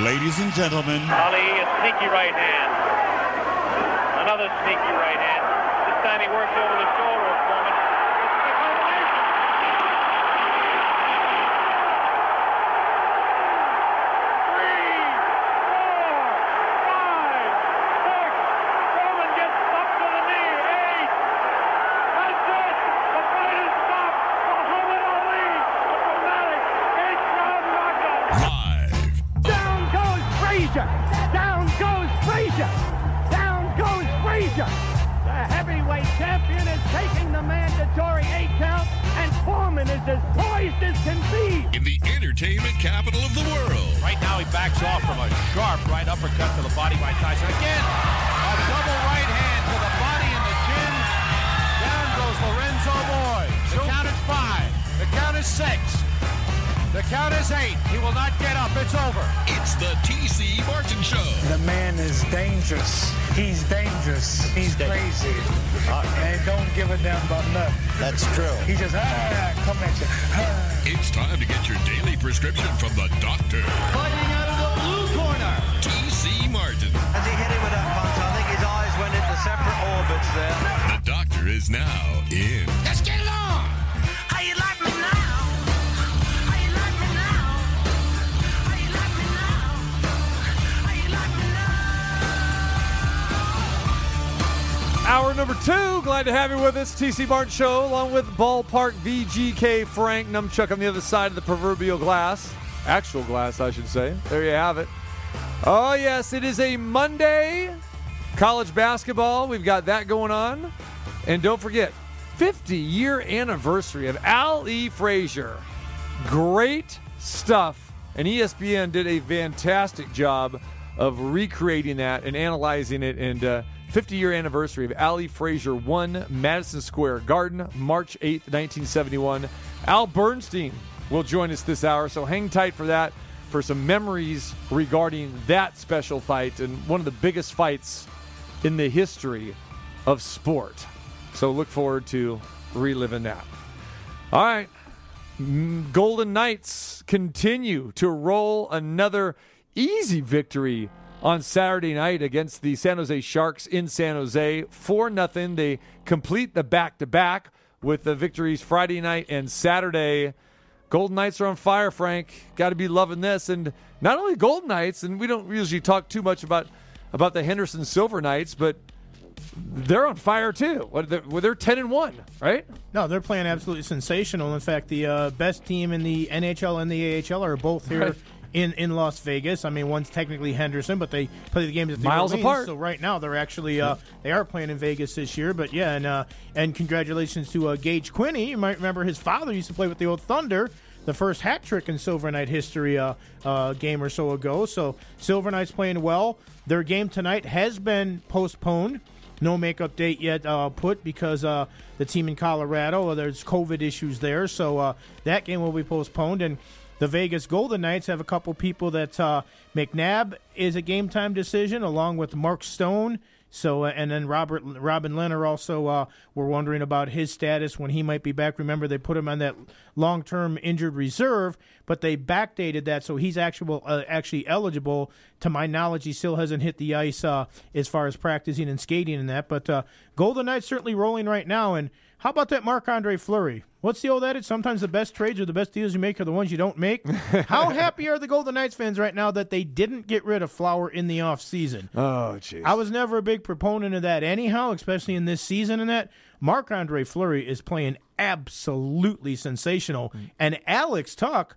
Ladies and gentlemen, Ali, a sneaky right hand. Another sneaky right hand. This time he works over the shoulder of Foreman. As as can be. in the entertainment capital of the world. Right now he backs off from a sharp right uppercut to the body by Tyson. Again, a double right hand to the body and the chin. Down goes Lorenzo Boyd. The count is five. The count is six. The count is eight. He will not get up. It's over. It's the TC Martin Show. The man is dangerous. He's dangerous. He's crazy. Uh, and don't give a damn about nothing. That's true. He just ah, come at you. Ah. It's time to get your daily prescription from the doctor, Fighting out of the blue corner. TC Martin. As he hit him with that punch, I think his eyes went into separate orbits there. The doctor is now in. Let's Hour number two. Glad to have you with us. TC Martin Show, along with Ballpark VGK Frank Numchuck on the other side of the proverbial glass. Actual glass, I should say. There you have it. Oh, yes, it is a Monday. College basketball. We've got that going on. And don't forget, 50 year anniversary of Al E. Frazier. Great stuff. And ESPN did a fantastic job of recreating that and analyzing it. And uh, 50 year anniversary of Ali Frazier one Madison Square Garden, March 8th, 1971. Al Bernstein will join us this hour, so hang tight for that for some memories regarding that special fight and one of the biggest fights in the history of sport. So look forward to reliving that. All right. Golden Knights continue to roll another easy victory on Saturday night against the San Jose Sharks in San Jose. 4 nothing. They complete the back to back with the victories Friday night and Saturday. Golden Knights are on fire, Frank. Got to be loving this. And not only Golden Knights, and we don't usually talk too much about about the Henderson Silver Knights, but they're on fire too. They're ten and one, right? No, they're playing absolutely sensational. In fact, the uh, best team in the NHL and the AHL are both here Right. In, in Las Vegas. I mean, one's technically Henderson, but they play the games at the Miles Orleans, apart. So right now, they're actually uh, they are playing in Vegas this year. But yeah, and uh, and congratulations to uh, Gage Quinney. You might remember his father used to play with the old Thunder. The first hat trick in Silver Knight history uh, uh, game or so ago. So Silver Knights playing well. Their game tonight has been postponed. No makeup date yet uh, put because uh, the team in Colorado, there's COVID issues there. So uh, that game will be postponed. And the Vegas Golden Knights have a couple people that uh, McNabb is a game time decision, along with Mark Stone. So uh, and then Robert Robin Lehner also uh, we're wondering about his status when he might be back. Remember they put him on that long term injured reserve, but they backdated that so he's actual uh, actually eligible. To my knowledge, he still hasn't hit the ice uh, as far as practicing and skating and that. But uh, Golden Knights certainly rolling right now. And how about that Marc Andre Fleury? What's the old adage? Sometimes the best trades or the best deals you make are the ones you don't make. How happy are the Golden Knights fans right now that they didn't get rid of Flower in the offseason? Oh, jeez. I was never a big proponent of that anyhow, especially in this season and that. Marc Andre Fleury is playing absolutely sensational. Mm. And Alex Tuch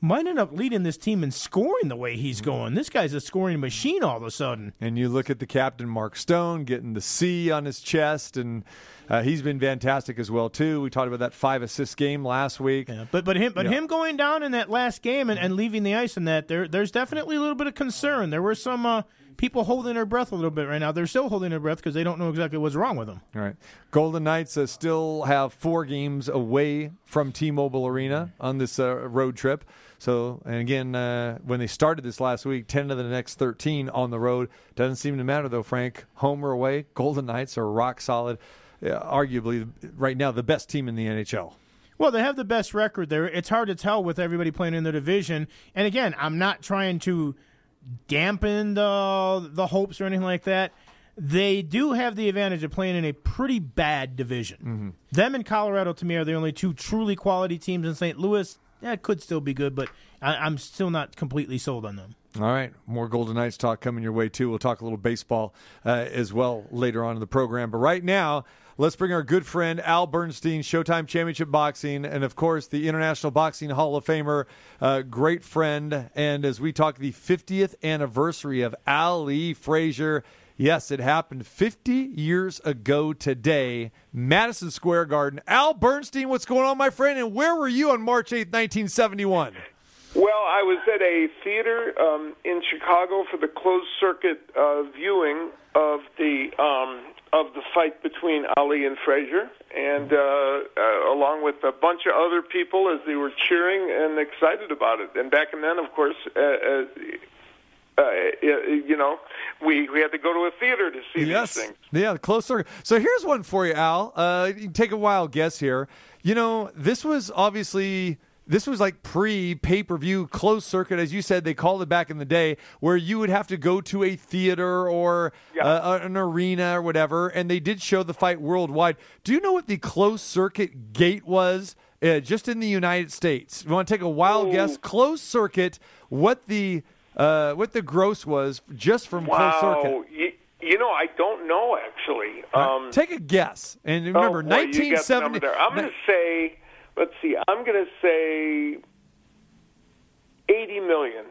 might end up leading this team in scoring the way he's mm. going. This guy's a scoring machine all of a sudden. And you look at the captain, Mark Stone, getting the C on his chest, and uh, he's been fantastic as well too. We talked about that five assist game last week. Yeah, but but him but him going down in that last game and, and leaving the ice in that there there's definitely a little bit of concern. There were some uh, people holding their breath a little bit right now. They're still holding their breath because they don't know exactly what's wrong with them. All right. Golden Knights uh, still have four games away from T-Mobile Arena on this uh, road trip. So, and again, uh, when they started this last week, 10 of the next 13 on the road. Doesn't seem to matter, though, Frank. Home or away, Golden Knights are rock solid. Uh, arguably, right now, the best team in the NHL. Well, they have the best record there. It's hard to tell with everybody playing in their division. And again, I'm not trying to dampen the the hopes or anything like that. They do have the advantage of playing in a pretty bad division. Mm-hmm. Them and Colorado, to me, are the only two truly quality teams in St. Louis. That could still be good, but I, I'm still not completely sold on them. All right, more Golden Knights talk coming your way too. We'll talk a little baseball uh, as well later on in the program. But right now, let's bring our good friend Al Bernstein, Showtime Championship Boxing, and of course the International Boxing Hall of Famer, uh, great friend. And as we talk the 50th anniversary of Ali Frazier. Yes, it happened 50 years ago today, Madison Square Garden. Al Bernstein, what's going on, my friend? And where were you on March 8th, 1971? Well, I was at a theater um, in Chicago for the closed circuit uh, viewing of the um, of the fight between Ali and Frazier, and uh, uh, along with a bunch of other people as they were cheering and excited about it. And back and then, of course. Uh, uh, uh, you know, we we had to go to a theater to see yes. these things. Yeah, close circuit. So here's one for you, Al. Uh, you can take a wild guess here. You know, this was obviously this was like pre pay per view closed circuit, as you said. They called it back in the day, where you would have to go to a theater or uh, an arena or whatever, and they did show the fight worldwide. Do you know what the closed circuit gate was? Uh, just in the United States. You want to take a wild guess? Closed circuit. What the uh, what the gross was just from closed circuit? you, you know, I don't know actually. Um, Take a guess. And remember, oh, boy, you 1970. number there. I'm going to say, let's see, I'm going to say 80 million.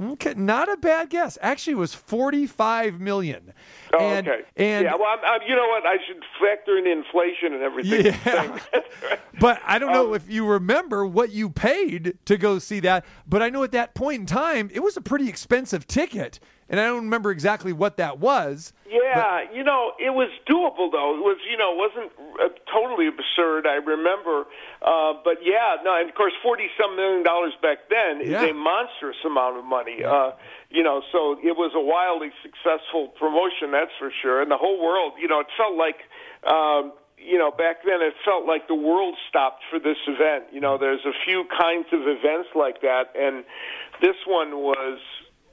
Okay, not a bad guess. Actually, it was 45 million. Oh, and, okay. And yeah, well, I'm, I'm, you know what? I should factor in inflation and everything. Yeah. But I don't Um, know if you remember what you paid to go see that. But I know at that point in time, it was a pretty expensive ticket. And I don't remember exactly what that was. Yeah, you know, it was doable though. It was, you know, wasn't uh, totally absurd. I remember, uh, but yeah, no, and of course, forty some million dollars back then Yeah. is a monstrous amount of money. Uh, you know, so it was a wildly successful promotion, that's for sure. And the whole world, you know, it felt like. Um, you know, back then it felt like the world stopped for this event. You know, there's a few kinds of events like that, and this one was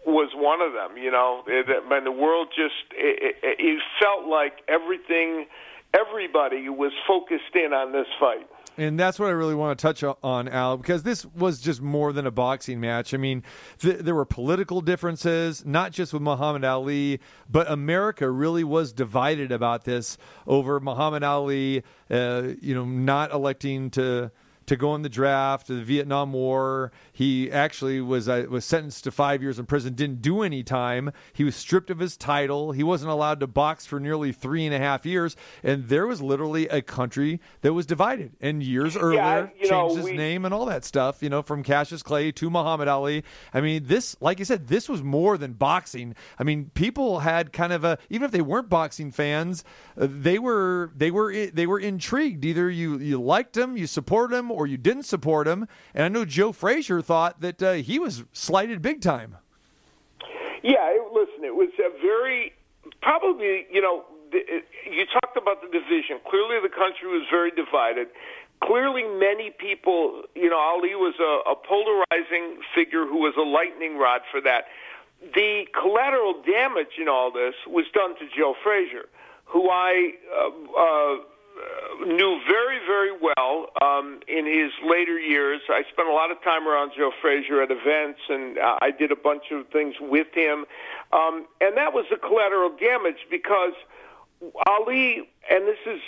was one of them. You know, it, and the world just it, it, it felt like everything, everybody was focused in on this fight. And that's what I really want to touch on, Al, because this was just more than a boxing match. I mean, th- there were political differences, not just with Muhammad Ali, but America really was divided about this over Muhammad Ali, uh, you know, not electing to to go in the draft, of the Vietnam War. He actually was uh, was sentenced to five years in prison. Didn't do any time. He was stripped of his title. He wasn't allowed to box for nearly three and a half years. And there was literally a country that was divided. And years earlier, know, changed his we- name and all that stuff. You know, from Cassius Clay to Muhammad Ali. I mean, this, like you said, this was more than boxing. I mean, people had kind of a even if they weren't boxing fans, uh, they were they were they were intrigued. Either you you liked him, you supported him, or you didn't support him. And I know Joe Frazier thought that uh, he was slighted big time. Yeah, it, listen, it was a very probably you know you talked about the division. Clearly, the country was very divided. Clearly, many people, you know, Ali was a, a polarizing figure who was a lightning rod for that. The collateral damage in all this was done to Joe Frazier, who I uh, uh, knew very, very well um, in his later years. I spent a lot of time around Joe Frazier at events, and uh, I did a bunch of things with him. Um, and that was the collateral damage because Ali, and this is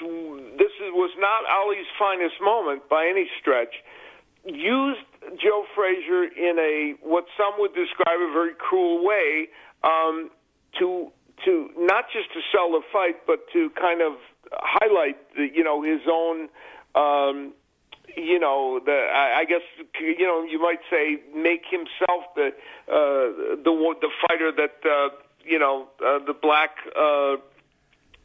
this is, was not Ali's finest moment by any stretch. Used Joe Frazier in a what some would describe a very cruel way um, to to not just to sell the fight, but to kind of highlight the, you know his own. Um, you know, the I, I guess you know you might say make himself the uh, the the fighter that uh, you know uh, the black uh,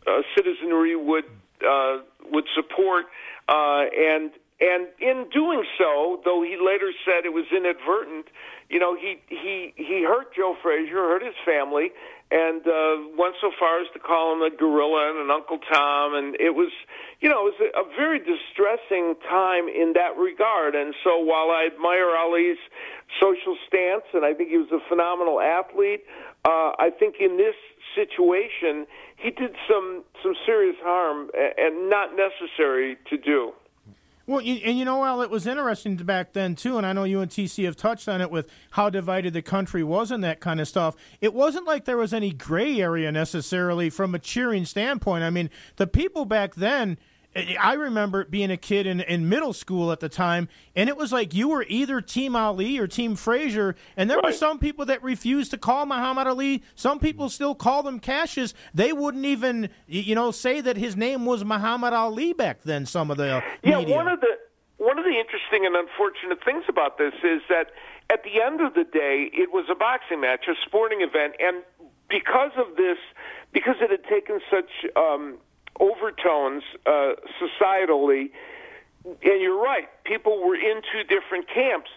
uh, citizenry would uh, would support, uh, and and in doing so, though he later said it was inadvertent, you know he he he hurt Joe Frazier, hurt his family, and uh, went so far as to call him a gorilla and an Uncle Tom, and it was you know it was a, a very distressing time in that regard. And so while I admire Ali's social stance, and I think he was a phenomenal athlete. Uh, I think in this situation, he did some some serious harm and not necessary to do. Well, and you know, Al, it was interesting back then too, and I know you and TC have touched on it with how divided the country was and that kind of stuff. It wasn't like there was any gray area necessarily from a cheering standpoint. I mean, the people back then. I remember being a kid in, in middle school at the time, and it was like you were either Team Ali or Team Frazier, and there were some people that refused to call Muhammad Ali. Some people still call them Cassius. They wouldn't even, you know, say that his name was Muhammad Ali back then. Some of the Yeah, media. one of the one of the interesting and unfortunate things about this is that at the end of the day, it was a boxing match, a sporting event, and because of this, because it had taken such um, overtones uh, societally, and you're right, people were in two different camps.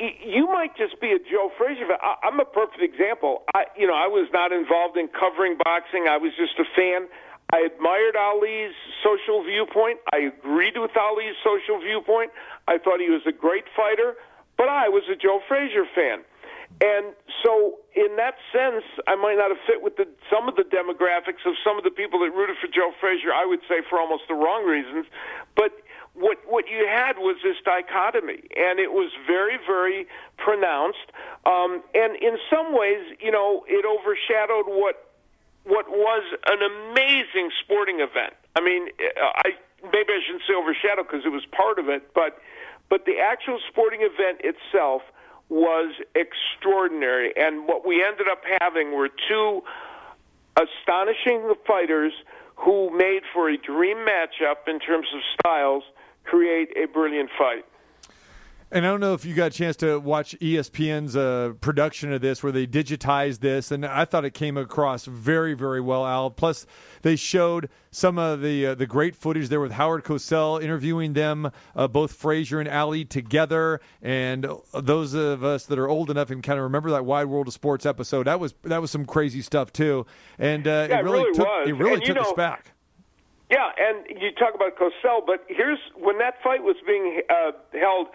You might just be a Joe Frazier fan. I'm a perfect example. I, you know, I was not involved in covering boxing. I was just a fan. I admired Ali's social viewpoint. I agreed with Ali's social viewpoint. I thought he was a great fighter, but I was a Joe Frazier fan. And so, in that sense, I might not have fit with the, some of the demographics of some of the people that rooted for Joe Frazier. I would say for almost the wrong reasons. But what what you had was this dichotomy, and it was very, very pronounced. Um, and in some ways, you know, it overshadowed what what was an amazing sporting event. I mean, I maybe I shouldn't say overshadowed because it was part of it, but but the actual sporting event itself was extraordinary. And what we ended up having were two astonishing fighters who made for a dream matchup in terms of styles, create a brilliant fight. And I don't know if you got a chance to watch ESPN's uh, production of this, where they digitized this, and I thought it came across very, very well, Al. Plus, they showed some of the uh, the great footage there with Howard Cosell interviewing them, uh, both Frazier and Ali together. And those of us that are old enough and kind of remember that Wide World of Sports episode, that was that was some crazy stuff too. And uh, Yeah, it it really, really took was. it really And, took us back. Yeah, and you talk about Cosell, but here's when that fight was being uh, held.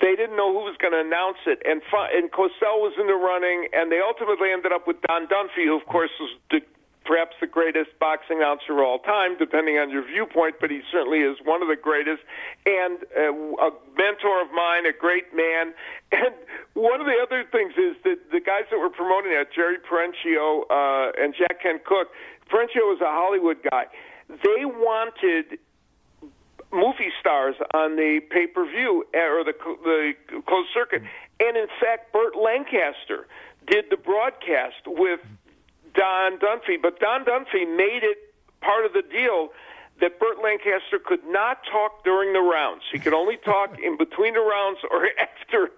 They didn't know who was going to announce it, and and Cosell was in the running, and they ultimately ended up with Don Dunphy, who of course was the, perhaps the greatest boxing announcer of all time, depending on your viewpoint, but he certainly is one of the greatest, and uh, a mentor of mine, a great man. And one of the other things is that the guys that were promoting that, Jerry Perenchio uh, and Jack Kent Cooke, Perenchio was a Hollywood guy. They wanted movie stars on the pay per view eh, or the the closed circuit, and in fact, Burt Lancaster did the broadcast with Don Dunphy, but Don Dunphy made it part of the deal that Burt Lancaster could not talk during the rounds. He could only talk in between the rounds or after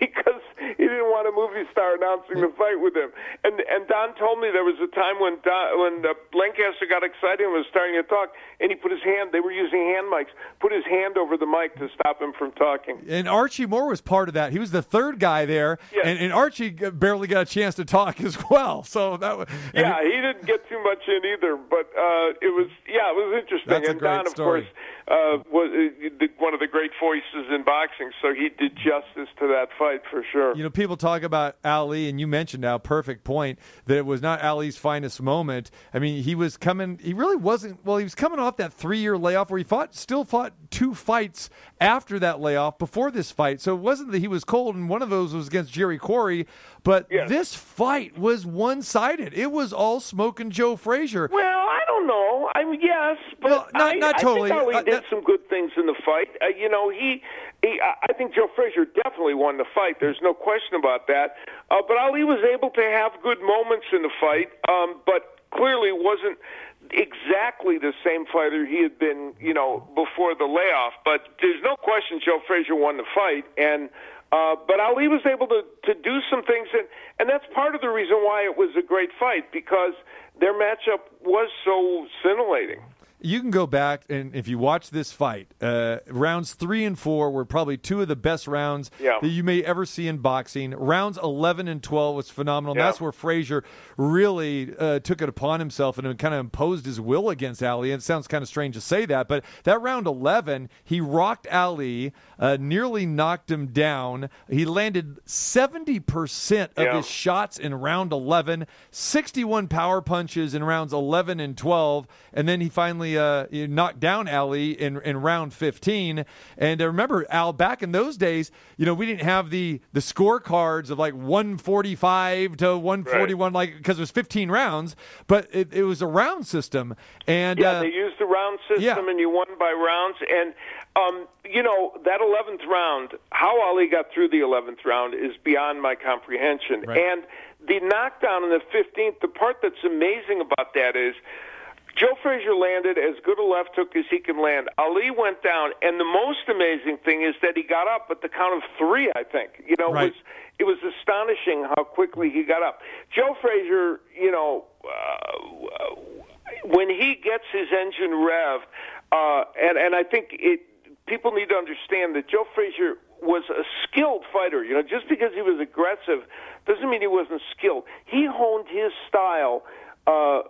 because he didn't want a movie star announcing the fight with him. And and Don told me there was a time when Don, when uh, Lancaster got excited and was starting to talk, and he put his hand. They were using hand mics. Put his hand over the mic to stop him from talking. And Archie Moore was part of that. He was the third guy there, Yes. and, and Archie barely got a chance to talk as well. So that was Yeah, he didn't get too much in either, but uh, it was yeah, it was interesting. That's a and great Don, of story. course, uh, was uh, one of the great voices in boxing, so he did justice to that fight for sure. You know, people talk about Ali, and you mentioned now, perfect point, that it was not Ali's finest moment. I mean, he was coming, he really wasn't, well, he was coming off that three year layoff where he fought, still fought two fights after that layoff before this fight. So it wasn't that he was cold, and one of those was against Jerry Quarry, but this fight was one sided. It was all smoking Joe Frazier. Well, I don't know. I mean, yes, but Well, not- I, not I totally. Uh, did some good things in the fight. Uh, you know, he, he. I think Joe Frazier definitely won the fight. There's no question about that. Uh, but Ali was able to have good moments in the fight, um, but clearly wasn't exactly the same fighter he had been, you know, before the layoff. But there's no question Joe Frazier won the fight, and uh, but Ali was able to to do some things, and and that's part of the reason why it was a great fight because their matchup was so scintillating. You can go back and if you watch this fight, uh, rounds three and four were probably two of the best rounds Yeah. that you may ever see in boxing. Rounds 11 and 12 was phenomenal. Yeah. That's where Frazier really uh, took it upon himself and kind of imposed his will against Ali. And it sounds kind of strange to say that, but that round 11, he rocked Ali, uh, nearly knocked him down. He landed 70% of Yeah. his shots in round 11, 61 power punches in rounds 11 and 12, and then he finally uh, knocked down Ali in, in round 15. And uh, remember, Al, back in those days, you know, we didn't have the the scorecards of like 145 to 141, like because it was 15 rounds, but it, it was a round system. And Yeah, uh, they used the round system, yeah. and you won by rounds. And um, you know that eleventh round, how Ali got through the eleventh round is beyond my comprehension. Right. And the knockdown in the fifteenth, the part that's amazing about that is. Joe Frazier landed as good a left hook as he can land. Ali went down, and the most amazing thing is that he got up at the count of three. I think you know Right. it was it was astonishing how quickly he got up. Joe Frazier, you know, uh, when he gets his engine revved, uh, and and I think it people need to understand that Joe Frazier was a skilled fighter. You know, just because he was aggressive doesn't mean he wasn't skilled. He honed his style uh,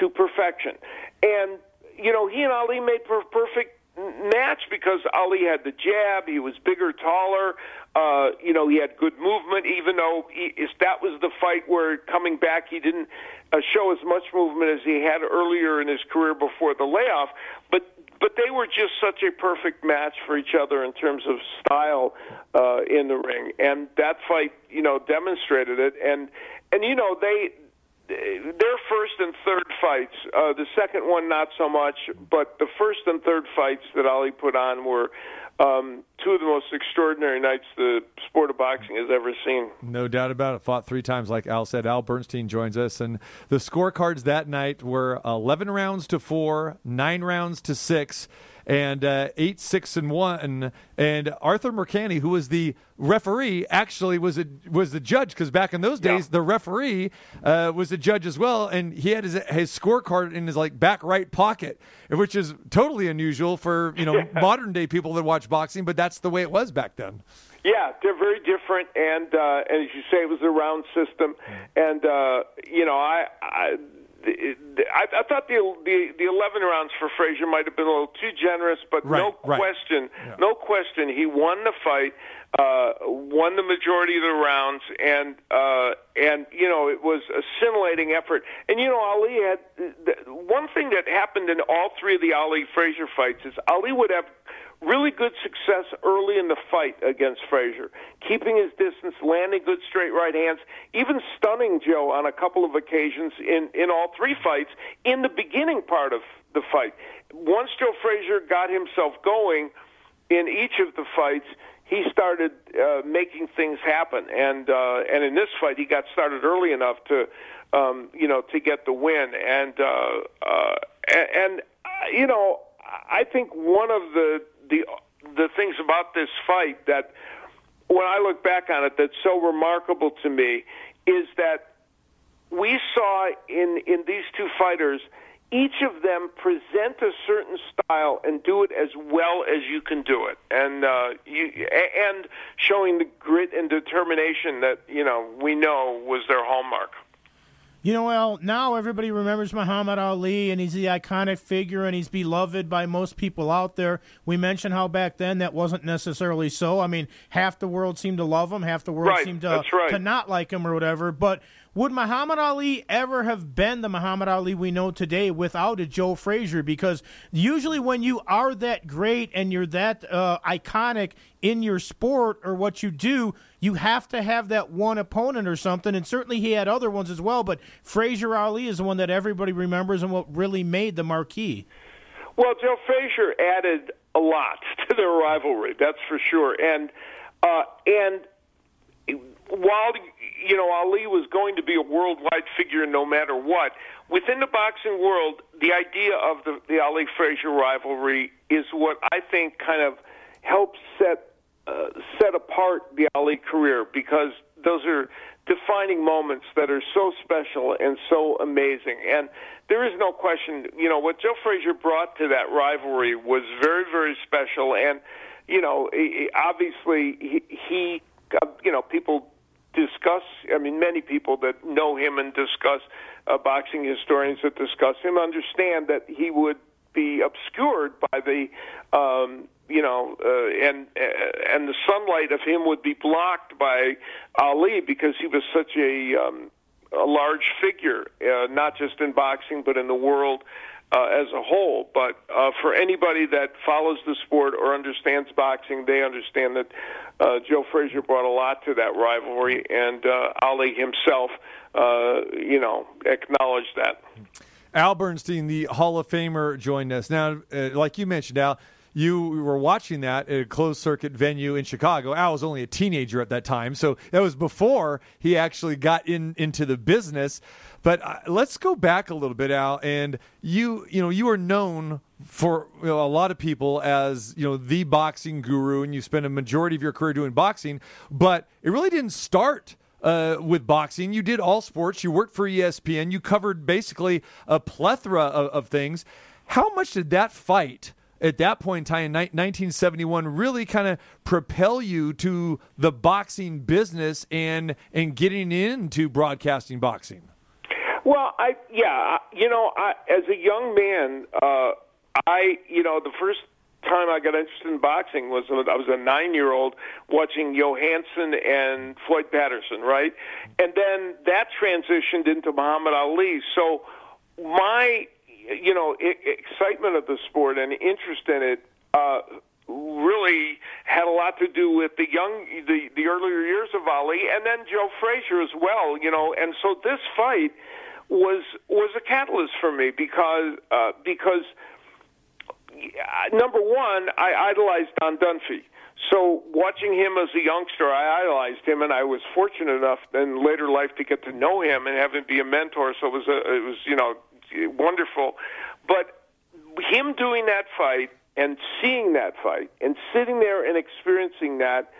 to perfection, and you know he and Ali made per- perfect match because Ali had the jab. He was bigger, taller. Uh, you know, he had good movement. Even though he, that was the fight where coming back he didn't uh, show as much movement as he had earlier in his career before the layoff. But but they were just such a perfect match for each other in terms of style uh, in the ring, and that fight, you know, demonstrated it. And and you know they their first and third fights, uh, the second one not so much, but the first and third fights that Ali put on were um, two of the most extraordinary nights the sport of boxing has ever seen. No doubt about it. Fought three times, like Al said. Al Bernstein joins us. And the scorecards that night were 11 rounds to four, nine rounds to six, and uh, eight, six, and one. And Arthur Mercante, who was the referee, actually was a, was the judge because back in those days, the referee uh, was a judge as well. And he had his, his scorecard in his like back right pocket, which is totally unusual for you know modern day people that watch boxing. But that's the way it was back then. Yeah, they're very different, and uh, and as you say, it was a round system, and uh, you know, I. I the- the- I, I thought the, the the eleven rounds for Frazier might have been a little too generous, but Right, no right. question, no question, he won the fight, uh, won the majority of the rounds, and uh, and you know it was a scintillating effort. And you know Ali had the, one thing that happened in all three of the Ali Frazier fights is Ali would have really good success early in the fight against Frazier, keeping his distance, landing good straight right hands, even stunning Joe on a couple of occasions in in all three fights in the beginning part of the fight. Once Joe Frazier got himself going in each of the fights, he started uh, making things happen, and uh, and in this fight, he got started early enough to, um, you know, to get the win, and uh, uh, and, and uh, you know, I think one of the the the things about this fight that when I look back on it that's so remarkable to me is that we saw in in these two fighters each of them present a certain style and do it as well as you can do it. And uh you and showing the grit and determination that you know we know was their hallmark You know, well, now everybody remembers Muhammad Ali, and he's the iconic figure, and he's beloved by most people out there. We mentioned how back then that wasn't necessarily so. I mean, half the world seemed to love him, half the world Right, seemed to, right. to not like him or whatever. But would Muhammad Ali ever have been the Muhammad Ali we know today without a Joe Frazier? Because usually when you are that great and you're that uh, iconic in your sport or what you do, you have to have that one opponent or something. And certainly he had other ones as well, but Frazier Ali is the one that everybody remembers and what really made the marquee. Well, Joe Frazier added a lot to their rivalry, that's for sure. And uh, and while you know Ali was going to be a worldwide figure no matter what, within the boxing world, the idea of the, the Ali Frazier rivalry is what I think kind of helps set uh, set apart the Ali career because those are defining moments that are so special and so amazing. And there is no question, you know, what Joe Frazier brought to that rivalry was very, very special. And, you know, obviously he, he uh, you know, people discuss, I mean, many people that know him and discuss, uh, boxing historians that discuss him understand that he would be obscured by the, um, you know, uh, and uh, and the sunlight of him would be blocked by Ali because he was such a um, a large figure, uh, not just in boxing but in the world uh, as a whole. But uh, for anybody that follows the sport or understands boxing, they understand that uh, Joe Frazier brought a lot to that rivalry, and uh, Ali himself, uh, you know, acknowledged that. Al Bernstein, the Hall of Famer, joined us. Now, uh, like you mentioned, Al, you were watching that at a closed circuit venue in Chicago. Al was only a teenager at that time, so that was before he actually got in into the business. But uh, let's go back a little bit, Al. And you, you know, you are known for you know, a lot of people as you know the boxing guru, and you spent a majority of your career doing boxing. But it really didn't start uh, with boxing. You did all sports. You worked for ESPN. You covered basically a plethora of, of things. How much did that fight at that point in time in 1971 really kind of propel you to the boxing business and and getting into broadcasting boxing? Well, I yeah, you know, I, as a young man, uh, I you know the first time I got interested in boxing was I was a nine-year-old watching Johansson and Floyd Patterson, right? And then that transitioned into Muhammad Ali. So my you know excitement of the sport and interest in it uh, really had a lot to do with the young the the earlier years of Ali and then Joe Frazier as well you know and so this fight was was a catalyst for me because uh, because uh, number one I idolized Don Dunphy. So watching him as a youngster I idolized him and I was fortunate enough in later life to get to know him and have him be a mentor. So it was a, it was you know wonderful but him doing that fight and seeing that fight and sitting there and experiencing that,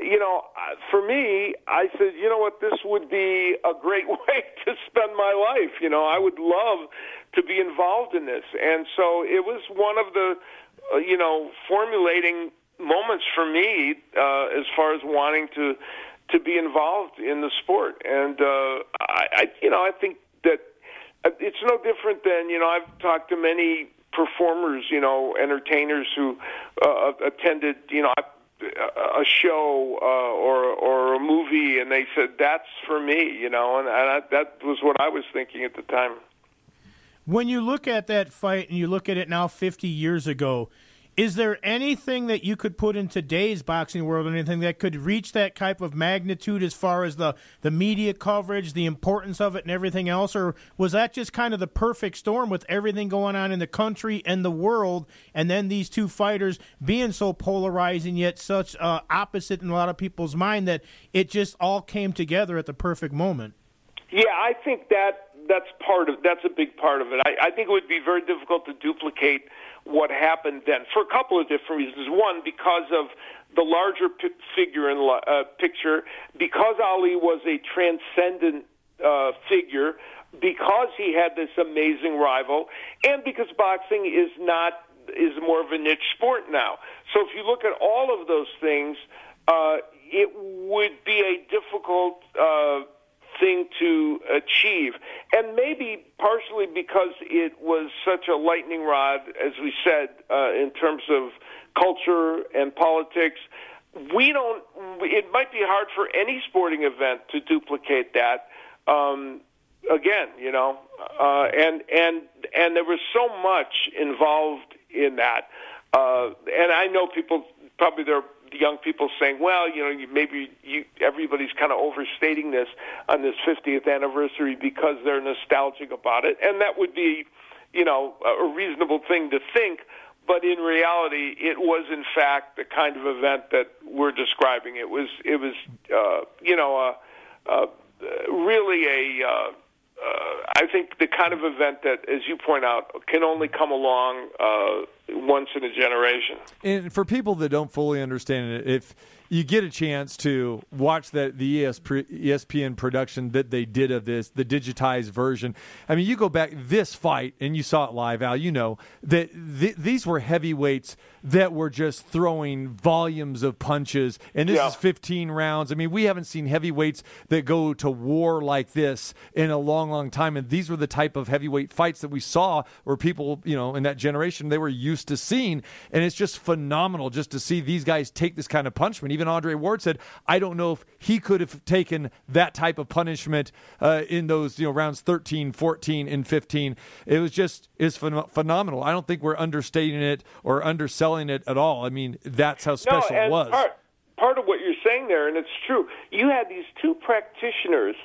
you know, for me, I said, you know what, this would be a great way to spend my life. You know, I would love to be involved in this. And so it was one of the, uh, you know, formulating moments for me uh, as far as wanting to to be involved in the sport. And uh, I, I, you know, I think that it's no different than you know I've talked to many performers, you know, entertainers who uh, attended, you know, a a show uh, or or a movie, and they said that's for me, you know, and, and I, that was what I was thinking at the time. When you look at that fight and you look at it now 50 years ago, is there anything that you could put in today's boxing world, anything that could reach that type of magnitude as far as the, the media coverage, the importance of it, and everything else? Or was that just kind of the perfect storm with everything going on in the country and the world, and then these two fighters being so polarizing yet such uh, opposite in a lot of people's mind that it just all came together at the perfect moment? Yeah, I think that that's part of that's a big part of it. I, I think it would be very difficult to duplicate what happened then for a couple of different reasons. One, because of the larger p- figure in uh, picture, because Ali was a transcendent uh, figure, because he had this amazing rival, and because boxing is not is more of a niche sport now. So if you look at all of those things, uh, it would be a difficult. Uh, thing to achieve. And maybe partially because it was such a lightning rod, as we said, uh, in terms of culture and politics. We don't, it might be hard for any sporting event to duplicate that. Um, again, you know, uh, and, and, and there was so much involved in that. Uh, and I know people, probably there young people saying, "Well, you know, maybe you, everybody's kind of overstating this on this 50th anniversary because they're nostalgic about it," and that would be, you know, a a reasonable thing to think. But in reality, it was in fact the kind of event that we're describing. It was, it was, uh, you know, uh, uh, really a. Uh, uh, I think the kind of event that, as you point out, can only come along uh, once in a generation. And for people that don't fully understand it, if you get a chance to watch that the ESPN production that they did of this, the digitized version. I mean, you go back this fight and you saw it live, Al. You know that th- these were heavyweights that were just throwing volumes of punches, and this Yeah. is 15 rounds. I mean, we haven't seen heavyweights that go to war like this in a long, long time. And these were the type of heavyweight fights that we saw where people, you know, in that generation, they were used to seeing. And it's just phenomenal just to see these guys take this kind of punishment. Even Andre Ward said, I don't know if he could have taken that type of punishment uh, in those, you know, rounds 13, 14, and 15. It was just, is phen- phenomenal. I don't think we're understating it or underselling it at all. I mean, that's how special no, it was. Part, part of what you're saying there, and it's true. You had these two practitioners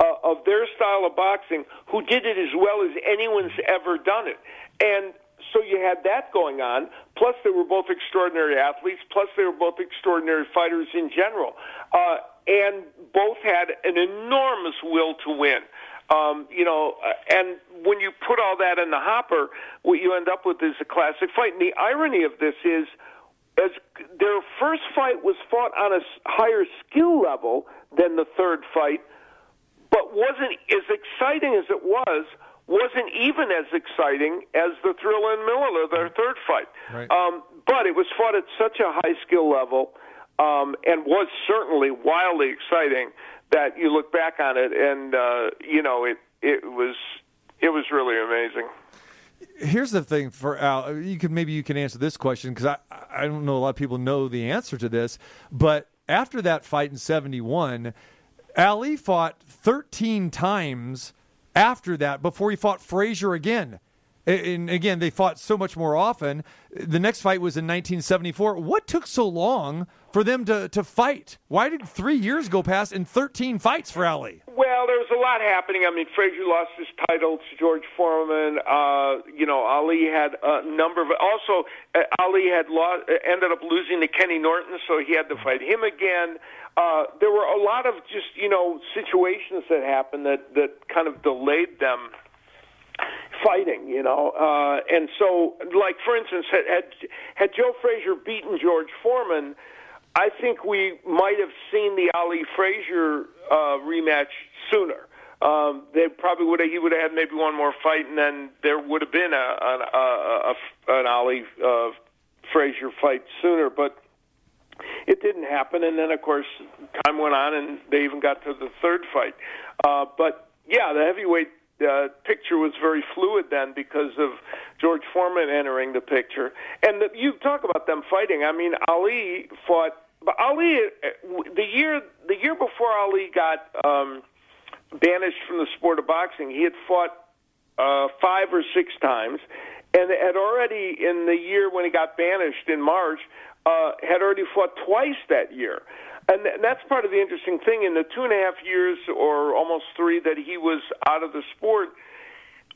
uh, of their style of boxing who did it as well as anyone's ever done it, and so you had that going on. Plus, they were both extraordinary athletes. Plus, they were both extraordinary fighters in general, uh, and both had an enormous will to win. Um, you know, uh, and when you put all that in the hopper, what you end up with is a classic fight. And the irony of this is, as their first fight was fought on a higher skill level than the third fight, but wasn't as exciting as it was. Wasn't even as exciting as the Thrilla in Manila, their third fight. Right. Um, but it was fought at such a high skill level, um, and was certainly wildly exciting that you look back on it, and uh, you know it it was it was really amazing. Here's the thing for Al. You can maybe you can answer this question because I I don't know a lot of people know the answer to this. But after that fight in '71, Ali fought 13 times after that before he fought Frazier again. And again, they fought so much more often. The next fight was in 1974. What took so long for them to, to fight? Why did three years go past in 13 fights for Ali? Well, there was a lot happening. I mean, Frazier lost his title to George Foreman. Uh, you know, Ali had a number of. Also, uh, Ali had lost, uh, ended up losing to Kenny Norton, so he had to fight him again. Uh, there were a lot of just you know situations that happened that that kind of delayed them fighting, you know. Uh, and so, like for instance, had, had had Joe Frazier beaten George Foreman, I think we might have seen the Ali Frazier uh, rematch sooner. Um, they probably would have. He would have had maybe one more fight, and then there would have been a a, a, a, an Ali uh, Frazier fight sooner. But it didn't happen, and then of course time went on, and they even got to the third fight. Uh, but yeah, the heavyweight uh, picture was very fluid then because of George Foreman entering the picture. And the, you talk about them fighting. I mean, Ali fought. But Ali, uh, the year the year before Ali got um, banished from the sport of boxing, he had fought uh, five or six times, and had already in the year when he got banished in March, uh, had already fought twice that year. And, th- and that's part of the interesting thing. In the two and a half years, or almost three, that he was out of the sport,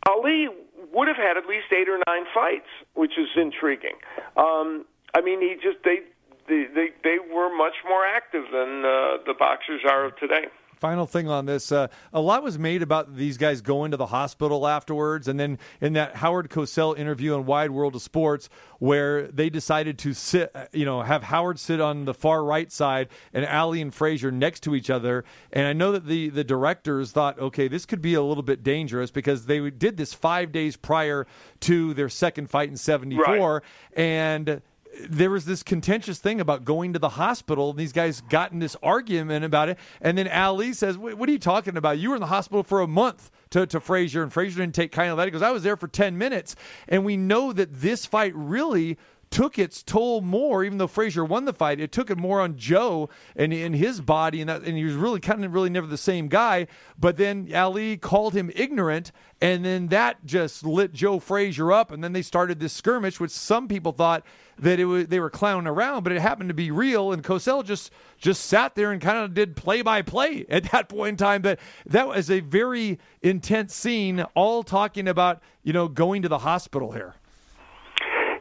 Ali would have had at least eight or nine fights, which is intriguing. Um, I mean, he just they they they, they were much more active than uh, the boxers are of today. Final thing on this: uh, a lot was made about these guys going to the hospital afterwards, and then in that Howard Cosell interview on Wide World of Sports, where they decided to sit, uh, you know, have Howard sit on the far right side and Ali and Frazier next to each other. And I know that the the directors thought, okay, this could be a little bit dangerous because they did this five days prior to their second fight in '74, and there was this contentious thing about going to the hospital. And these guys got in this argument about it. And then Ali says, What are you talking about? You were in the hospital for a month to, to Frazier, and Frazier didn't take kind of that. He goes, I was there for 10 minutes. And we know that this fight really took its toll more, even though Frazier won the fight. It took it more on Joe and in his body, and that, and he was really kind of really never the same guy. But then Ali called him ignorant, and then that just lit Joe Frazier up, and then they started this skirmish, which some people thought that it was they were clowning around, but it happened to be real. And Cosell just just sat there and kind of did play by play at that point in time. But that was a very intense scene, all talking about you know going to the hospital here.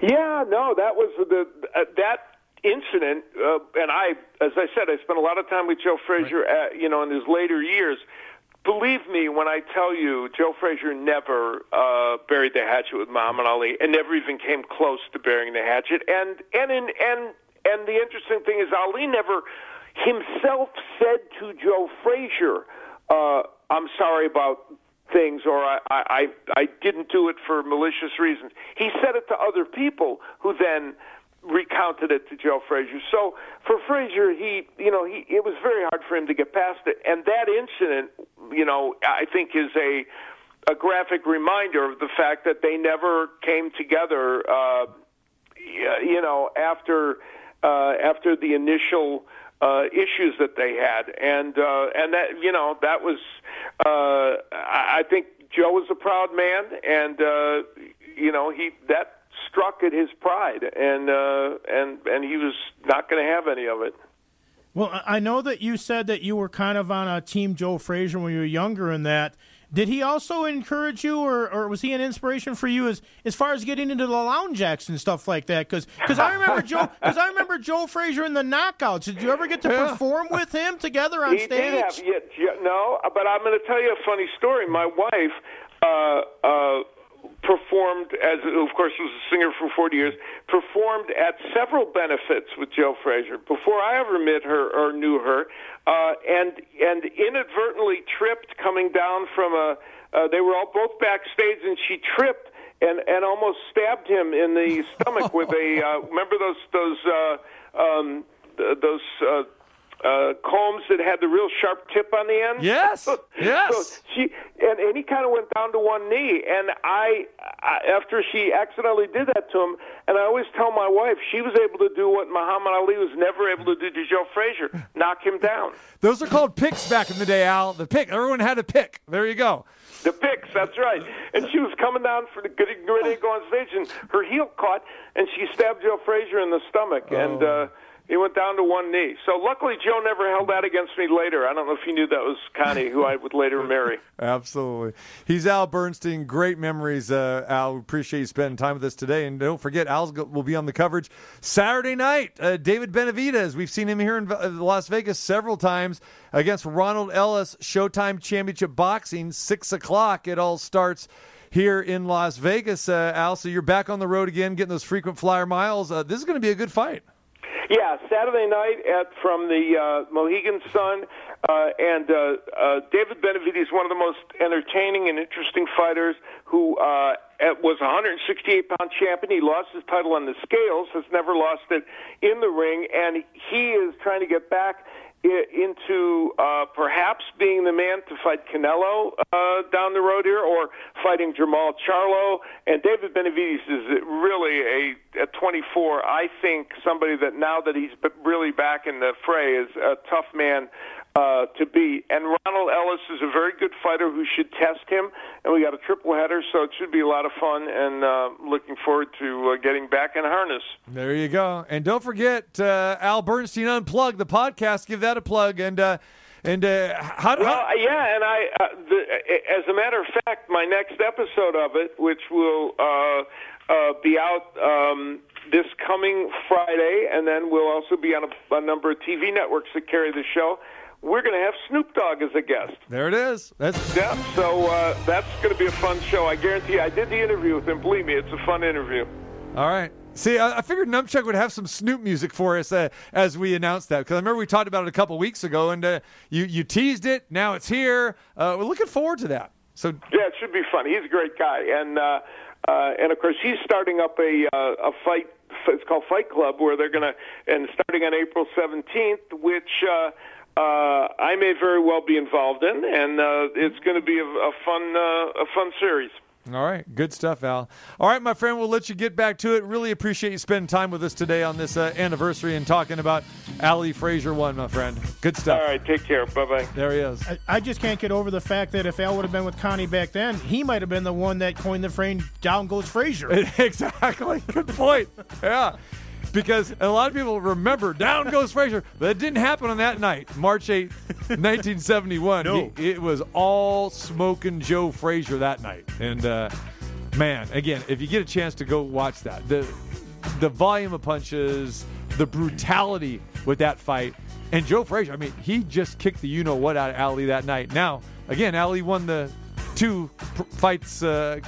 Yeah, no, that was the uh, that incident, uh, and I, as I said, I spent a lot of time with Joe Frazier, uh, you know, in his later years. believe me when I tell you, Joe Frazier never uh, buried the hatchet with Muhammad Ali, and never even came close to burying the hatchet. And and in, and and the interesting thing is, Ali never himself said to Joe Frazier, uh, "I'm sorry about." Things, or I, I, I didn't do it for malicious reasons. He said it to other people who then recounted it to Joe Frazier. So for Frazier, he, you know, he it was very hard for him to get past it. And that incident, you know, I think is a a graphic reminder of the fact that they never came together. Uh, you know, after uh, after the initial uh, issues that they had, and uh, and that you know that was, uh, I think Joe was a proud man, and uh, you know he that struck at his pride, and uh, and and he was not going to have any of it. Well, I know that you said that you were kind of on a team Joe Frazier when you were younger, and that did he also encourage you, or, or was he an inspiration for you as as far as getting into the lounge acts and stuff like that? Because I remember Joe because I remember Joe Frazier in the knockouts. Did you ever get to perform with him together on he stage? did have, yeah, yeah, no, but I'm going to tell you a funny story. My wife uh, uh, performed, as of course was a singer for 40 years, performed at several benefits with Joe Frazier before I ever met her or knew her, uh, and and inadvertently tripped coming down from a. Uh, they were all both backstage, and she tripped and and almost stabbed him in the stomach with a. Uh, remember those those uh, um, those. Uh, uh, combs that had the real sharp tip on the end. Yes, yes. So she and, and he kind of went down to one knee, and I, I after she accidentally did that to him, and I always tell my wife she was able to do what Muhammad Ali was never able to do to Joe Frazier, knock him down. Those are called picks back in the day, Al. The pick. Everyone had a pick. There you go. The picks, that's right. And she was coming down for the getting ready to go on stage, and her heel caught, and she stabbed Joe Frazier in the stomach, and uh, he went down to one knee. So luckily, Joe never held that against me later. I don't know if he knew that was Connie, who I would later marry. Absolutely. He's Al Bernstein. Great memories, uh, Al. Appreciate you spending time with us today. And don't forget, Al will be on the coverage Saturday night. Uh, David Benavidez. We've seen him here in uh, Las Vegas several times against Ronald Ellis, Showtime Championship Boxing, 6 o'clock. It all starts here in Las Vegas, uh, Al. So you're back on the road again, getting those frequent flyer miles. Uh, this is going to be a good fight. Yeah, Saturday night at from the uh, Mohegan Sun, uh, and uh, uh, David Benavidez is one of the most entertaining and interesting fighters who uh, was a 168 pound champion. He lost his title on the scales, has never lost it in the ring, and he is trying to get back into uh, perhaps being the man to fight Canelo uh, down the road here, or fighting Jermall Charlo. And David Benavidez is really a, at 24. I think somebody that now that he's really back in the fray is a tough man uh, to beat. And Ronald Ellis is a very good fighter who should test him. And we got a triple header, so it should be a lot of fun. And uh, looking forward to uh, getting back in harness. There you go. And don't forget uh, Al Bernstein Unplugged, the podcast. Give that a plug. And uh, and uh, how, Well, how yeah, and I, uh, the, as a matter of fact, my next episode of it, which will uh, uh, be out um, this coming Friday, and then we'll also be on a, a number of TV networks that carry the show. We're going to have Snoop Dogg as a guest. there it is. That's Yeah, so uh, that's going to be a fun show. I guarantee. You, I did the interview with him. Believe me, it's a fun interview. All right. See, I, I figured Numchuck would have some Snoop music for us uh, as we announced that because I remember we talked about it a couple weeks ago, and uh, you you teased it. Now it's here. Uh, we're looking forward to that. So Yeah, it should be fun. He's a great guy, and uh, uh, and of course he's starting up a uh, a fight. It's called Fight Club, where they're gonna and starting on April seventeenth, which. Uh, uh, I may very well be involved in, and uh, it's going to be a, a fun, uh, a fun series. All right, good stuff, Al. All right, my friend, we'll let you get back to it. Really appreciate you spending time with us today on this uh, anniversary and talking about Ali Frazier one, my friend. Good stuff. All right, take care. Bye bye. There he is. I, I just can't get over the fact that if Al would have been with Connie back then, he might have been the one that coined the phrase "Down goes Frazier." exactly. Good point. Yeah. Because a lot of people remember down goes Frazier, but it didn't happen on that night, March 8th, 1971. No. He- it was all smoking Joe Frazier that night. And uh, man, again, if you get a chance to go watch that, the the volume of punches, the brutality with that fight, and Joe Frazier, I mean, he just kicked the you know what out of Ali that night. Now, again, Ali won the two pr- fights, uh,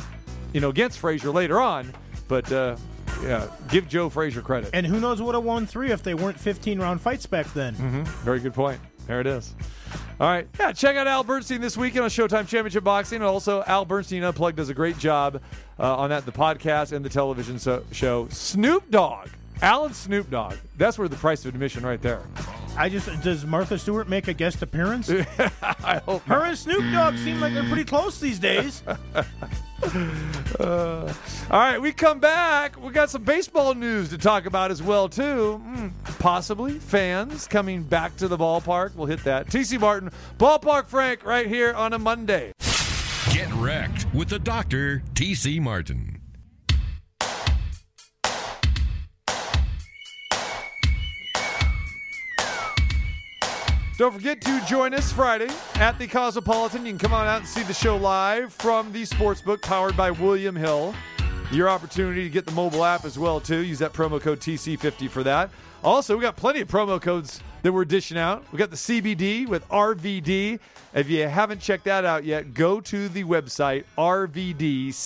you know, against Frazier later on. But uh, yeah, give Joe Frazier credit. And who knows would have won three if they weren't 15 round fights back then. hmm Very good point. There it is. All right. Yeah, check out Al Bernstein this weekend on Showtime Championship Boxing. And also, Al Bernstein Unplugged does a great job uh, on that, the podcast and the television so- show. Snoop Dogg. Alan Snoop Dogg. That's where the price of admission right there. I just does Martha Stewart make a guest appearance? I hope Her and Snoop Dogg seem like they're pretty close these days. Uh, all right, we come back. We got some baseball news to talk about as well too. Mm, possibly fans coming back to the ballpark. We'll hit that. TC Martin, Ballpark Frank, right here on a Monday. Get wrecked with the doctor, TC Martin. Don't forget to join us Friday at the Cosmopolitan. You can come on out and see the show live from the Sportsbook powered by William Hill. Your opportunity to get the mobile app as well too. Use that promo code TC50 for that. Also, we got plenty of promo codes that we're dishing out. We got the CBD with RVD. If you haven't checked that out yet, go to the website rvdcbd.com.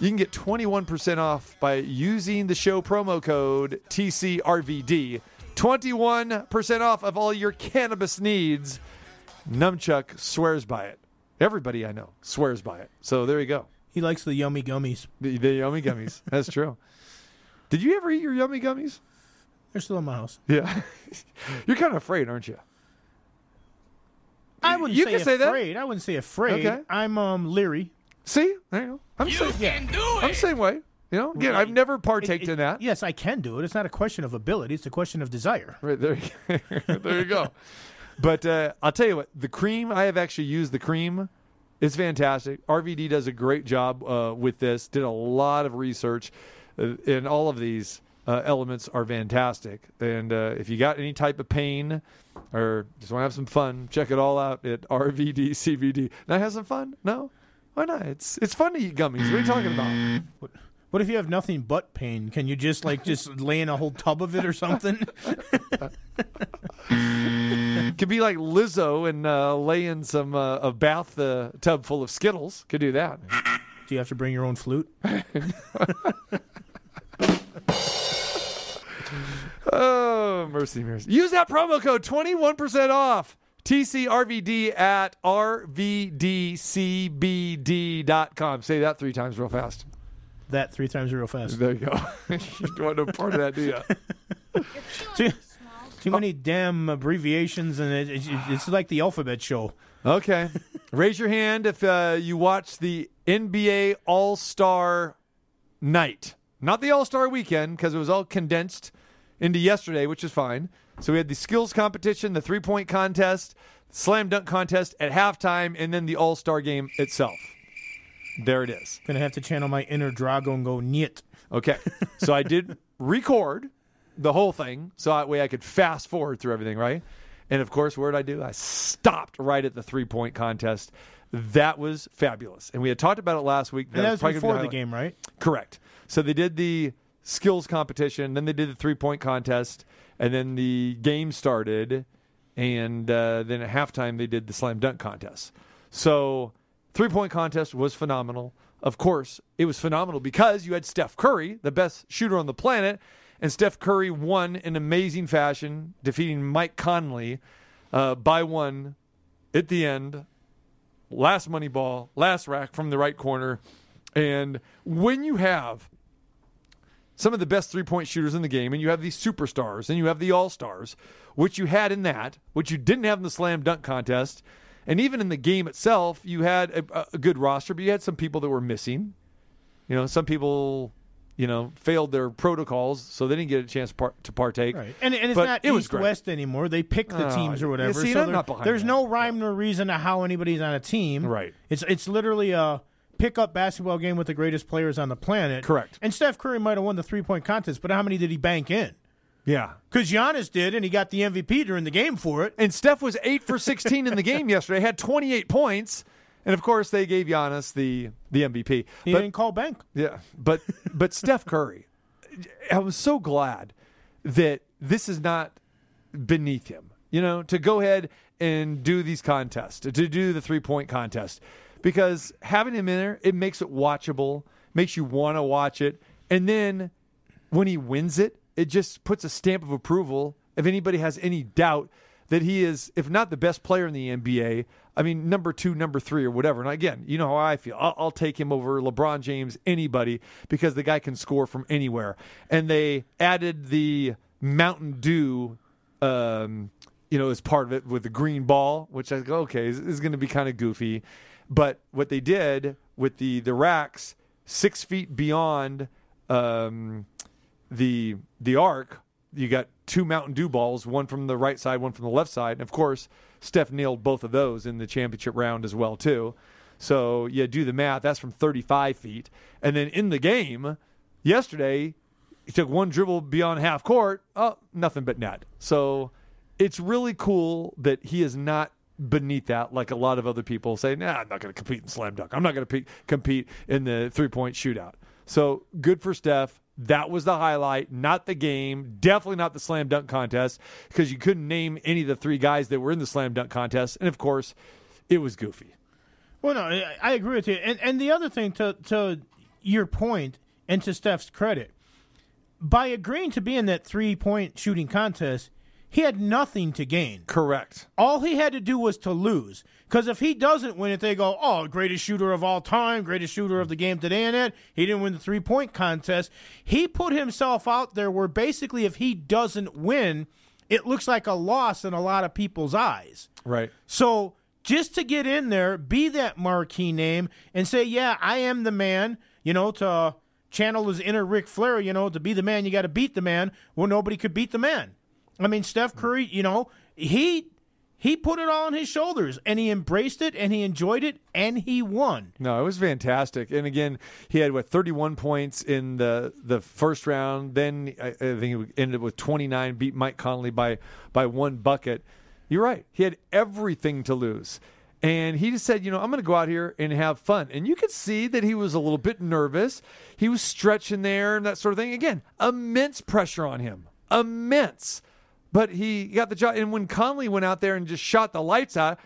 You can get 21% off by using the show promo code TCRVD. 21% off of all your cannabis needs. Numchuck swears by it. Everybody I know swears by it. So there you go. He likes the yummy gummies. The, the yummy gummies. That's true. Did you ever eat your yummy gummies? They're still in my house. Yeah. You're kind of afraid, aren't you? I wouldn't You say can say that. afraid. I wouldn't say afraid. Okay. I'm um leery. See? There you go. I'm same, I'm the same way. You know, again, I've never partaked It- it- in that. Yes, I can do it. It's not a question of ability. It's a question of desire. Right there, you- there you go. But uh, I'll tell you what, the cream I have actually used the cream. It's fantastic. RVD does a great job uh, with this. Did a lot of research, uh, and all of these uh, elements are fantastic. And uh, if you got any type of pain or just want to have some fun, check it all out at RVD CBD. Now have some fun? No, why not? It's it's fun to eat gummies. What are you talking about? What, what if you have nothing but pain? Can you just like just lay in a whole tub of it or something? Could be like Lizzo and uh, lay in some uh, a bath uh, tub full of Skittles. Could do that. Do you have to bring your own flute? Oh, mercy, mercy. Use that promo code 21% off. TCRVD at RVDCBD.com. Say that three times real fast. That three times real fast. There you go. you don't want no part of that, do you? Too, too many damn abbreviations, and it, it, it's like the alphabet show. Okay. Raise your hand if uh, you watch the NBA All Star night. Not the All Star weekend, because it was all condensed into yesterday, which is fine. So we had the skills competition, the three point contest, slam dunk contest at halftime, and then the All Star game itself. There it is. Gonna have to channel my inner Drago and go niet. Okay. So I did record the whole thing so that way I could fast forward through everything, right? And of course, what did I do? I stopped right at the three point contest. That was fabulous. And we had talked about it last week. And that was probably gonna be before the game, right? Correct. So they did the skills competition, then they did the three point contest, and then the game started, and uh, then at halftime they did the slam dunk contest. So three point contest was phenomenal. Of course, it was phenomenal because you had Steph Curry, the best shooter on the planet, and Steph Curry won in amazing fashion, defeating Mike Conley uh, by one at the end last money ball, last rack from the right corner. And when you have some of the best three point shooters in the game, and you have these superstars, and you have the all stars, which you had in that, which you didn't have in the slam dunk contest, and even in the game itself, you had a, a good roster, but you had some people that were missing. You know, some people, you know, failed their protocols, so they didn't get a chance par- to partake. Right. And, and it's But not it East. West anymore. They pick the Oh, teams or whatever. see, so I'm there- not behind there's that. no rhyme nor reason to how anybody's on a team. Right. It's it's literally a pickup basketball game with the greatest players on the planet. Correct. And Steph Curry might have won the three point contest, but how many did he bank in? Yeah. Because Giannis did, and he got the MVP during the game for it. And Steph was eight for 16 in the game yesterday, had 28 points. And of course, they gave Giannis the, the MVP. He But- didn't call bank. Yeah, but but Steph Curry, I was so glad that this is not beneath him. You know, to go ahead and do these contests, to do the three point contest, because having him in there, it makes it watchable, makes you want to watch it. And then when he wins it, it just puts a stamp of approval. If anybody has any doubt that he is, if not the best player in the NBA, I mean, number two, number three, or whatever. And again, you know how I feel. I'll, I'll take him over LeBron James, anybody, because the guy can score from anywhere. And they added the Mountain Dew, um, you know, as part of it with the green ball, which I go, okay, is, is going to be kind of goofy. But what they did with the the racks, six feet beyond um, the the arc, you got two Mountain Dew balls, one from the right side, one from the left side. And of course, Steph nailed both of those in the championship round as well too. So yeah, do the math. That's from 35 feet. And then in the game yesterday, he took one dribble beyond half court. Oh, nothing but net. So it's really cool that he is not beneath that like a lot of other people say, nah, I'm not going to compete in slam dunk. I'm not going to compete in the three point shootout. So good for Steph. That was the highlight, not the game. Definitely not the slam dunk contest because you couldn't name any of the three guys that were in the slam dunk contest. And of course, it was goofy. Well, no, I, agree with you. And and the other thing to to your point and to Steph's credit, by agreeing to be in that three point shooting contest, he had nothing to gain. Correct. All he had to do was to lose. Because if he doesn't win it, they go, oh, greatest shooter of all time, greatest shooter of the game today and it. He didn't win the three point contest. He put himself out there where basically if he doesn't win, it looks like a loss in a lot of people's eyes. Right. So just to get in there, be that marquee name, and say, yeah, I am the man, you know, to channel his inner Ric Flair, you know, to be the man, you got to beat the man. Well, nobody could beat the man. I mean, Steph Curry, you know, he he put it all on his shoulders and he embraced it and he enjoyed it and he won. No, it was fantastic. And again, he had what 31 points in the the first round. Then I, think he ended with 29, beat Mike Conley by by one bucket. You're right. He had everything to lose. And he just said, you know, I'm going to go out here and have fun. And you could see that he was a little bit nervous. He was stretching there and that sort of thing. Again, immense pressure on him. Immense. But he got the job. And when Conley went out there and just shot the lights out,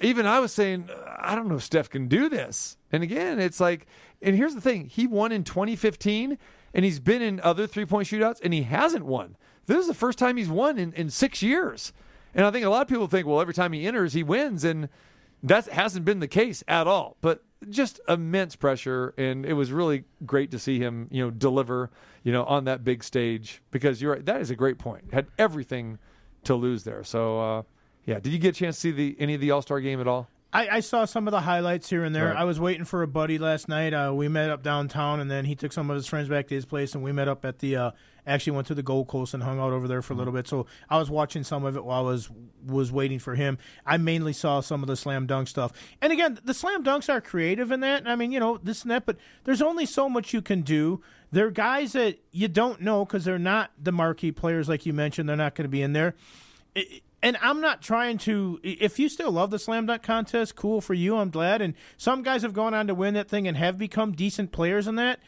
even I was saying, I don't know if Steph can do this. And again, it's like, and here's the thing he won in 2015, and he's been in other three point shootouts, and he hasn't won. This is the first time he's won in, in six years. And I think a lot of people think, well, every time he enters, he wins. And that hasn't been the case at all. But just immense pressure, and it was really great to see him, you know, deliver, you know, on that big stage. Because you're right, that is a great point. Had everything to lose there. So, uh, yeah, did you get a chance to see the any of the All Star game at all? I, I saw some of the highlights here and there. Right. I was waiting for a buddy last night. Uh, we met up downtown, and then he took some of his friends back to his place, and we met up at the. Uh, actually, went to the Gold Coast and hung out over there for a little bit. So I was watching some of it while I was was waiting for him. I mainly saw some of the slam dunk stuff, and again, the slam dunks are creative in that. I mean, you know, this and that, but there's only so much you can do. They're guys that you don't know because they're not the marquee players like you mentioned. They're not going to be in there. It, and I'm not trying to. If you still love the slam dunk contest, cool for you. I'm glad. And some guys have gone on to win that thing and have become decent players in that.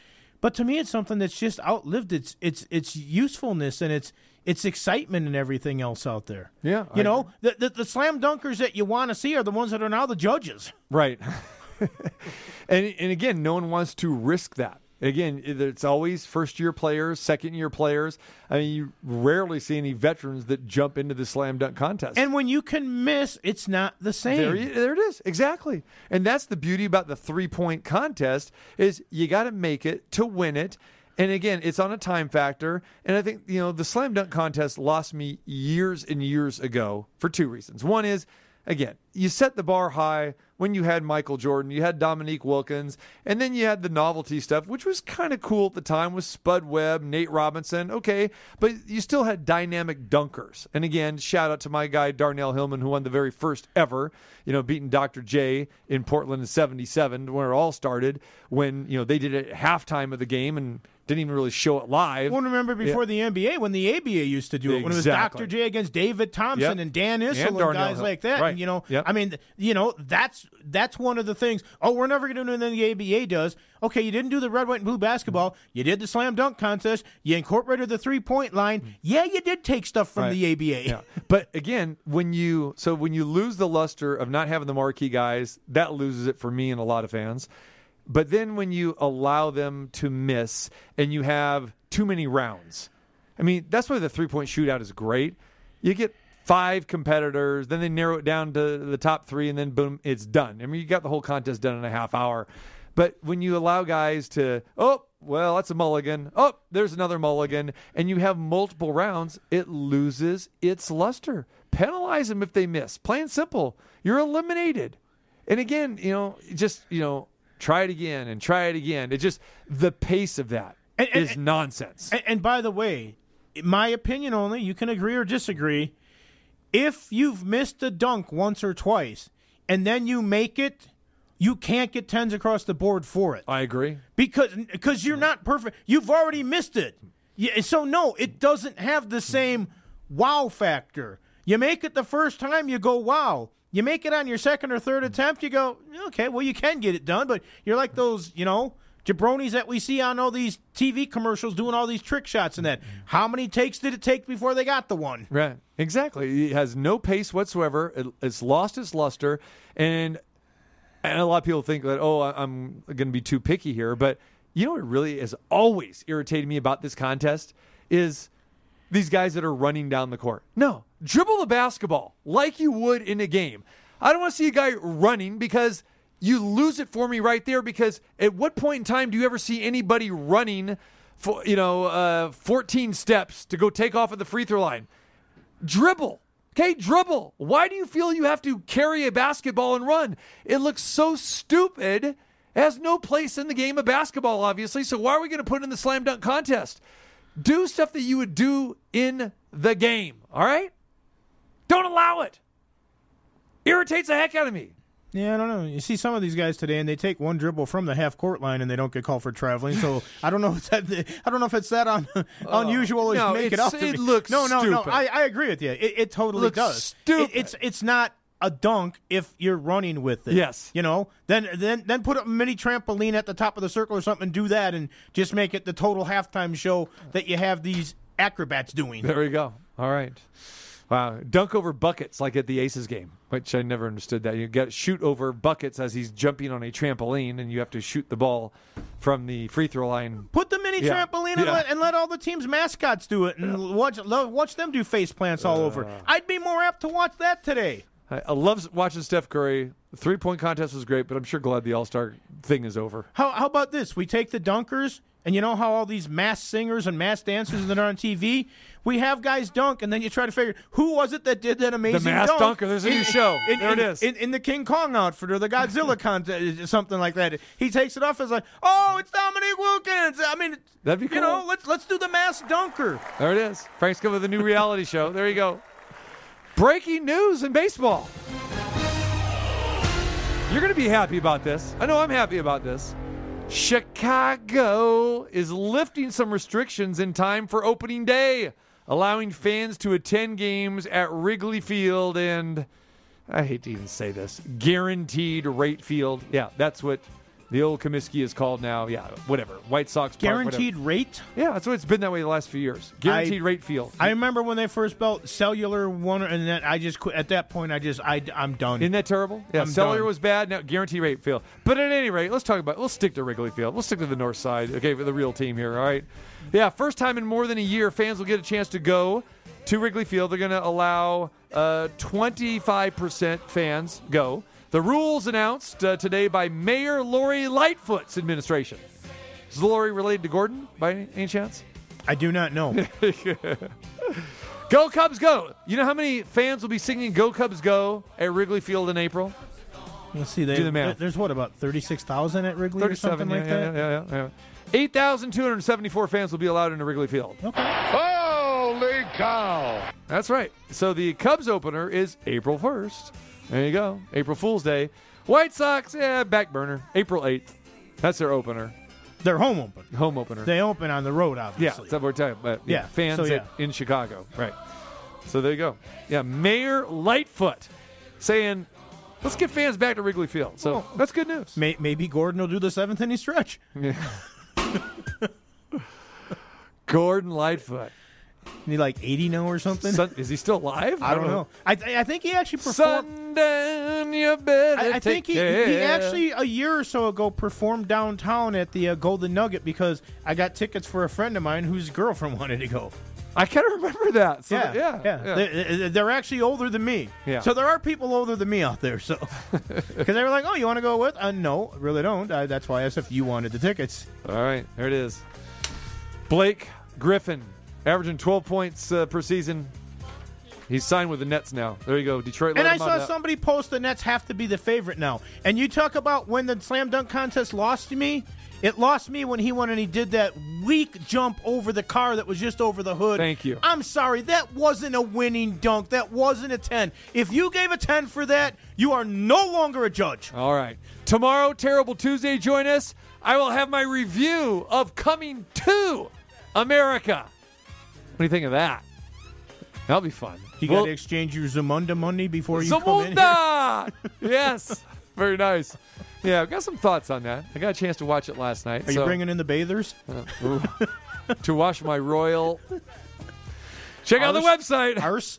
But to me, it's something that's just outlived its its its usefulness and its its excitement and everything else out there. Yeah, you I know, the, the the slam dunkers that you want to see are the ones that are now the judges. Right. and and again, no one wants to risk that. Again, it's always first year players, second year players. I mean, you rarely see any veterans that jump into the slam dunk contest. And when you can miss, it's not the same. There, there it is, exactly. And that's the beauty about the three point contest is you got to make it to win it. And again, it's on a time factor. And I think you know the slam dunk contest lost me years and years ago for two reasons. One is again, you set the bar high when you had Michael Jordan, you had Dominique Wilkins, and then you had the novelty stuff, which was kind of cool at the time with Spud Webb, Nate Robinson. Okay, but you still had dynamic dunkers. And again, shout out to my guy Darnell Hillman, who won the very first ever, you know, beating Dr. J in Portland in '77, where it all started. When you know they did it at halftime of the game and didn't even really show it live. Well, remember before the NBA when the ABA used to do it when it was Dr. J against David Thompson Yep. and Dan Issel And and, guys Hill. like that. Right. And, you know, Yep. Yep. I mean, you know, that's that's one of the things. Oh, we're never going to do anything the ABA does. Okay, you didn't do the red, white, and blue basketball. You did the slam dunk contest. You incorporated the three point line. Mm. Yeah, you did take stuff from Right. the ABA. Yeah. But again, when you so when you lose the luster of not having the marquee guys, that loses it for me and a lot of fans. But then when you allow them to miss and you have too many rounds, I mean, that's why the three point shootout is great. You get five competitors, then they narrow it down to the top three, and then boom, it's done. I mean, you got the whole contest done in a half hour. But when you allow guys to, oh, well, that's a mulligan. Oh, there's another mulligan. And you have multiple rounds, it loses its luster. Penalize them if they miss. Plain simple. You're eliminated. And again, you know, just, you know, try it again and try it again. It just, the pace of that is And- and- nonsense. And, and by the way, my opinion only, you can agree or disagree. If you've missed a dunk once or twice and then you make it, you can't get tens across the board for it I agree. because because you're not perfect. You've already missed it. Yeah, so no, it doesn't have the same wow factor. You make it the first time, you go wow. You make it on your second or third mm. attempt, you go okay. Well, you can get it done, but you're like those, you know, jabronis that we see on all these TV commercials doing all these trick shots and that. Mm-hmm. How many takes did it take before they got the one? Right. Exactly. It has no pace whatsoever. It, it's lost its luster, and and a lot of people think that oh, I'm going to be too picky here, but you know what really has always irritated me about this contest is these guys that are running down the court. No, dribble the basketball like you would in a game. I don't want to see a guy running because you lose it for me right there. Because at what point in time do you ever see anybody running for you know uh, 14 steps to go take off at the free throw line? dribble. Okay, dribble. Why do you feel you have to carry a basketball and run? It looks so stupid. It has no place in the game of basketball, obviously. So why are we going to put it in the slam dunk contest? Do stuff that you would do in the game. All right? Don't allow it. Irritates the heck out of me. Yeah, I don't know. You see some of these guys today, and they take one dribble from the half court line, and they don't get called for traveling. So I don't know if that I don't know if it's that un, oh. unusual as no, make it up. it be. looks no, no, no. stupid. I, I agree with you. It, it totally does. stupid. It, it's it's not a dunk if you're running with it. Yes. you know. Then then then put a mini trampoline at the top of the circle or something, and do that, and just make it the total halftime show that you have these acrobats doing. There we go. All right. Wow. Dunk over buckets like at the Aces game, which I never understood that. You get shoot over buckets as he's jumping on a trampoline and you have to shoot the ball from the free throw line. Put the mini Yeah. trampoline and, Yeah. let, and let all the team's mascots do it, and watch watch them do face plants all over. Uh. I'd be more apt to watch that today. I, I love watching Steph Curry. Three point contest was great, but I'm sure glad the All Star thing is over. How how about this? We take the dunkers, and you know how all these mass singers and mass dancers that are on TV, we have guys dunk, and then you try to figure who was it that did that amazing the mass dunk dunker. There's a new show. In, There it in- is. in, in the King Kong outfit or the Godzilla contest, something like that. He takes it off as like, oh, it's Dominique Wilkins. I mean, That'd be You know, let's let's do the mass dunker. There it is. Frank's coming with a new reality show. There you go. Breaking news in baseball. You're going to be happy about this. I know I'm happy about this. Chicago is lifting some restrictions in time for opening day, allowing fans to attend games at Wrigley Field and I hate to even say this, guaranteed rate field. Yeah, that's what the old Comiskey is called now. Yeah, whatever. White Sox Park, whatever. Guaranteed rate. Yeah, that's what it's been that way the last few years. Guaranteed I- rate field. I remember when they first built cellular one, and then I just quit. At that point, I just I I'm done. Isn't that terrible? Yeah, I'm cellular done. was bad. Now guaranteed rate field. But at any rate, let's talk about. Let's stick to Wrigley Field. We'll stick to the north side. Okay, for the real team here. All right. Yeah, first time in more than a year, fans will get a chance to go to Wrigley Field. They're going to allow uh, 25% fans go. The rules announced uh, today by Mayor Lori Lightfoot's administration. Is Lori related to Gordon by any, any chance? I do not know. Go Cubs, go! You know how many fans will be singing "Go Cubs, go" at Wrigley Field in April? Let's see. They, Do the math. There's what about thirty six thousand at Wrigley or Thirty-seven. something yeah, like yeah, that. yeah, yeah, yeah. Eight thousand two hundred seventy-four fans will be allowed into Wrigley Field. Okay. Holy cow! That's right. So the Cubs opener is April first. There you go. April Fool's Day. White Sox, yeah, back burner. April eighth. That's their opener. They're home open. Home opener. They open on the road, Yeah, obviously. that's what we're talking about. Yeah, Yeah, fans so yeah. at- in Chicago. Right. So there you go. Yeah, Mayor Lightfoot saying Let's get fans back to Wrigley Field. So that's good news. May, maybe Gordon will do the seventh inning stretch. Yeah. Gordon Lightfoot. He like 80 now or something. Sun- is he still alive? I don't know. I, I think he actually performed. Sundown, you better I, I think he, he actually a year or so ago performed downtown at the uh, Golden Nugget because I got tickets for a friend of mine whose girlfriend wanted to go. I kind of remember that. So, yeah, yeah, yeah. They, they're actually older than me. Yeah. So there are people older than me out there. So because they were like, "Oh, you want to go with?" Uh, no, really don't. Uh, that's why I asked if you wanted the tickets. All right, there it is. Blake Griffin, averaging 12 points uh, per season. He's signed with the Nets now. There you go, Detroit. And I saw somebody post the Nets have to be the favorite now. And you talk about when the slam dunk contest lost to me. It lost me when he went and he did that weak jump over the car that was just over the hood. Thank you. I'm sorry, that wasn't a winning dunk. That wasn't a 10. If you gave a 10 for that, you are no longer a judge. All right. Tomorrow, Terrible Tuesday, join us. I will have my review of Coming to America. What do you think of that? That'll be fun. You Well- got to exchange your Zamunda money before you come in. here. Zamunda! yes. Very nice. Yeah, I've got some thoughts on that. I got a chance to watch it last night. Are you bringing in the bathers? Uh, to wash my royal. Check out the website. Arse?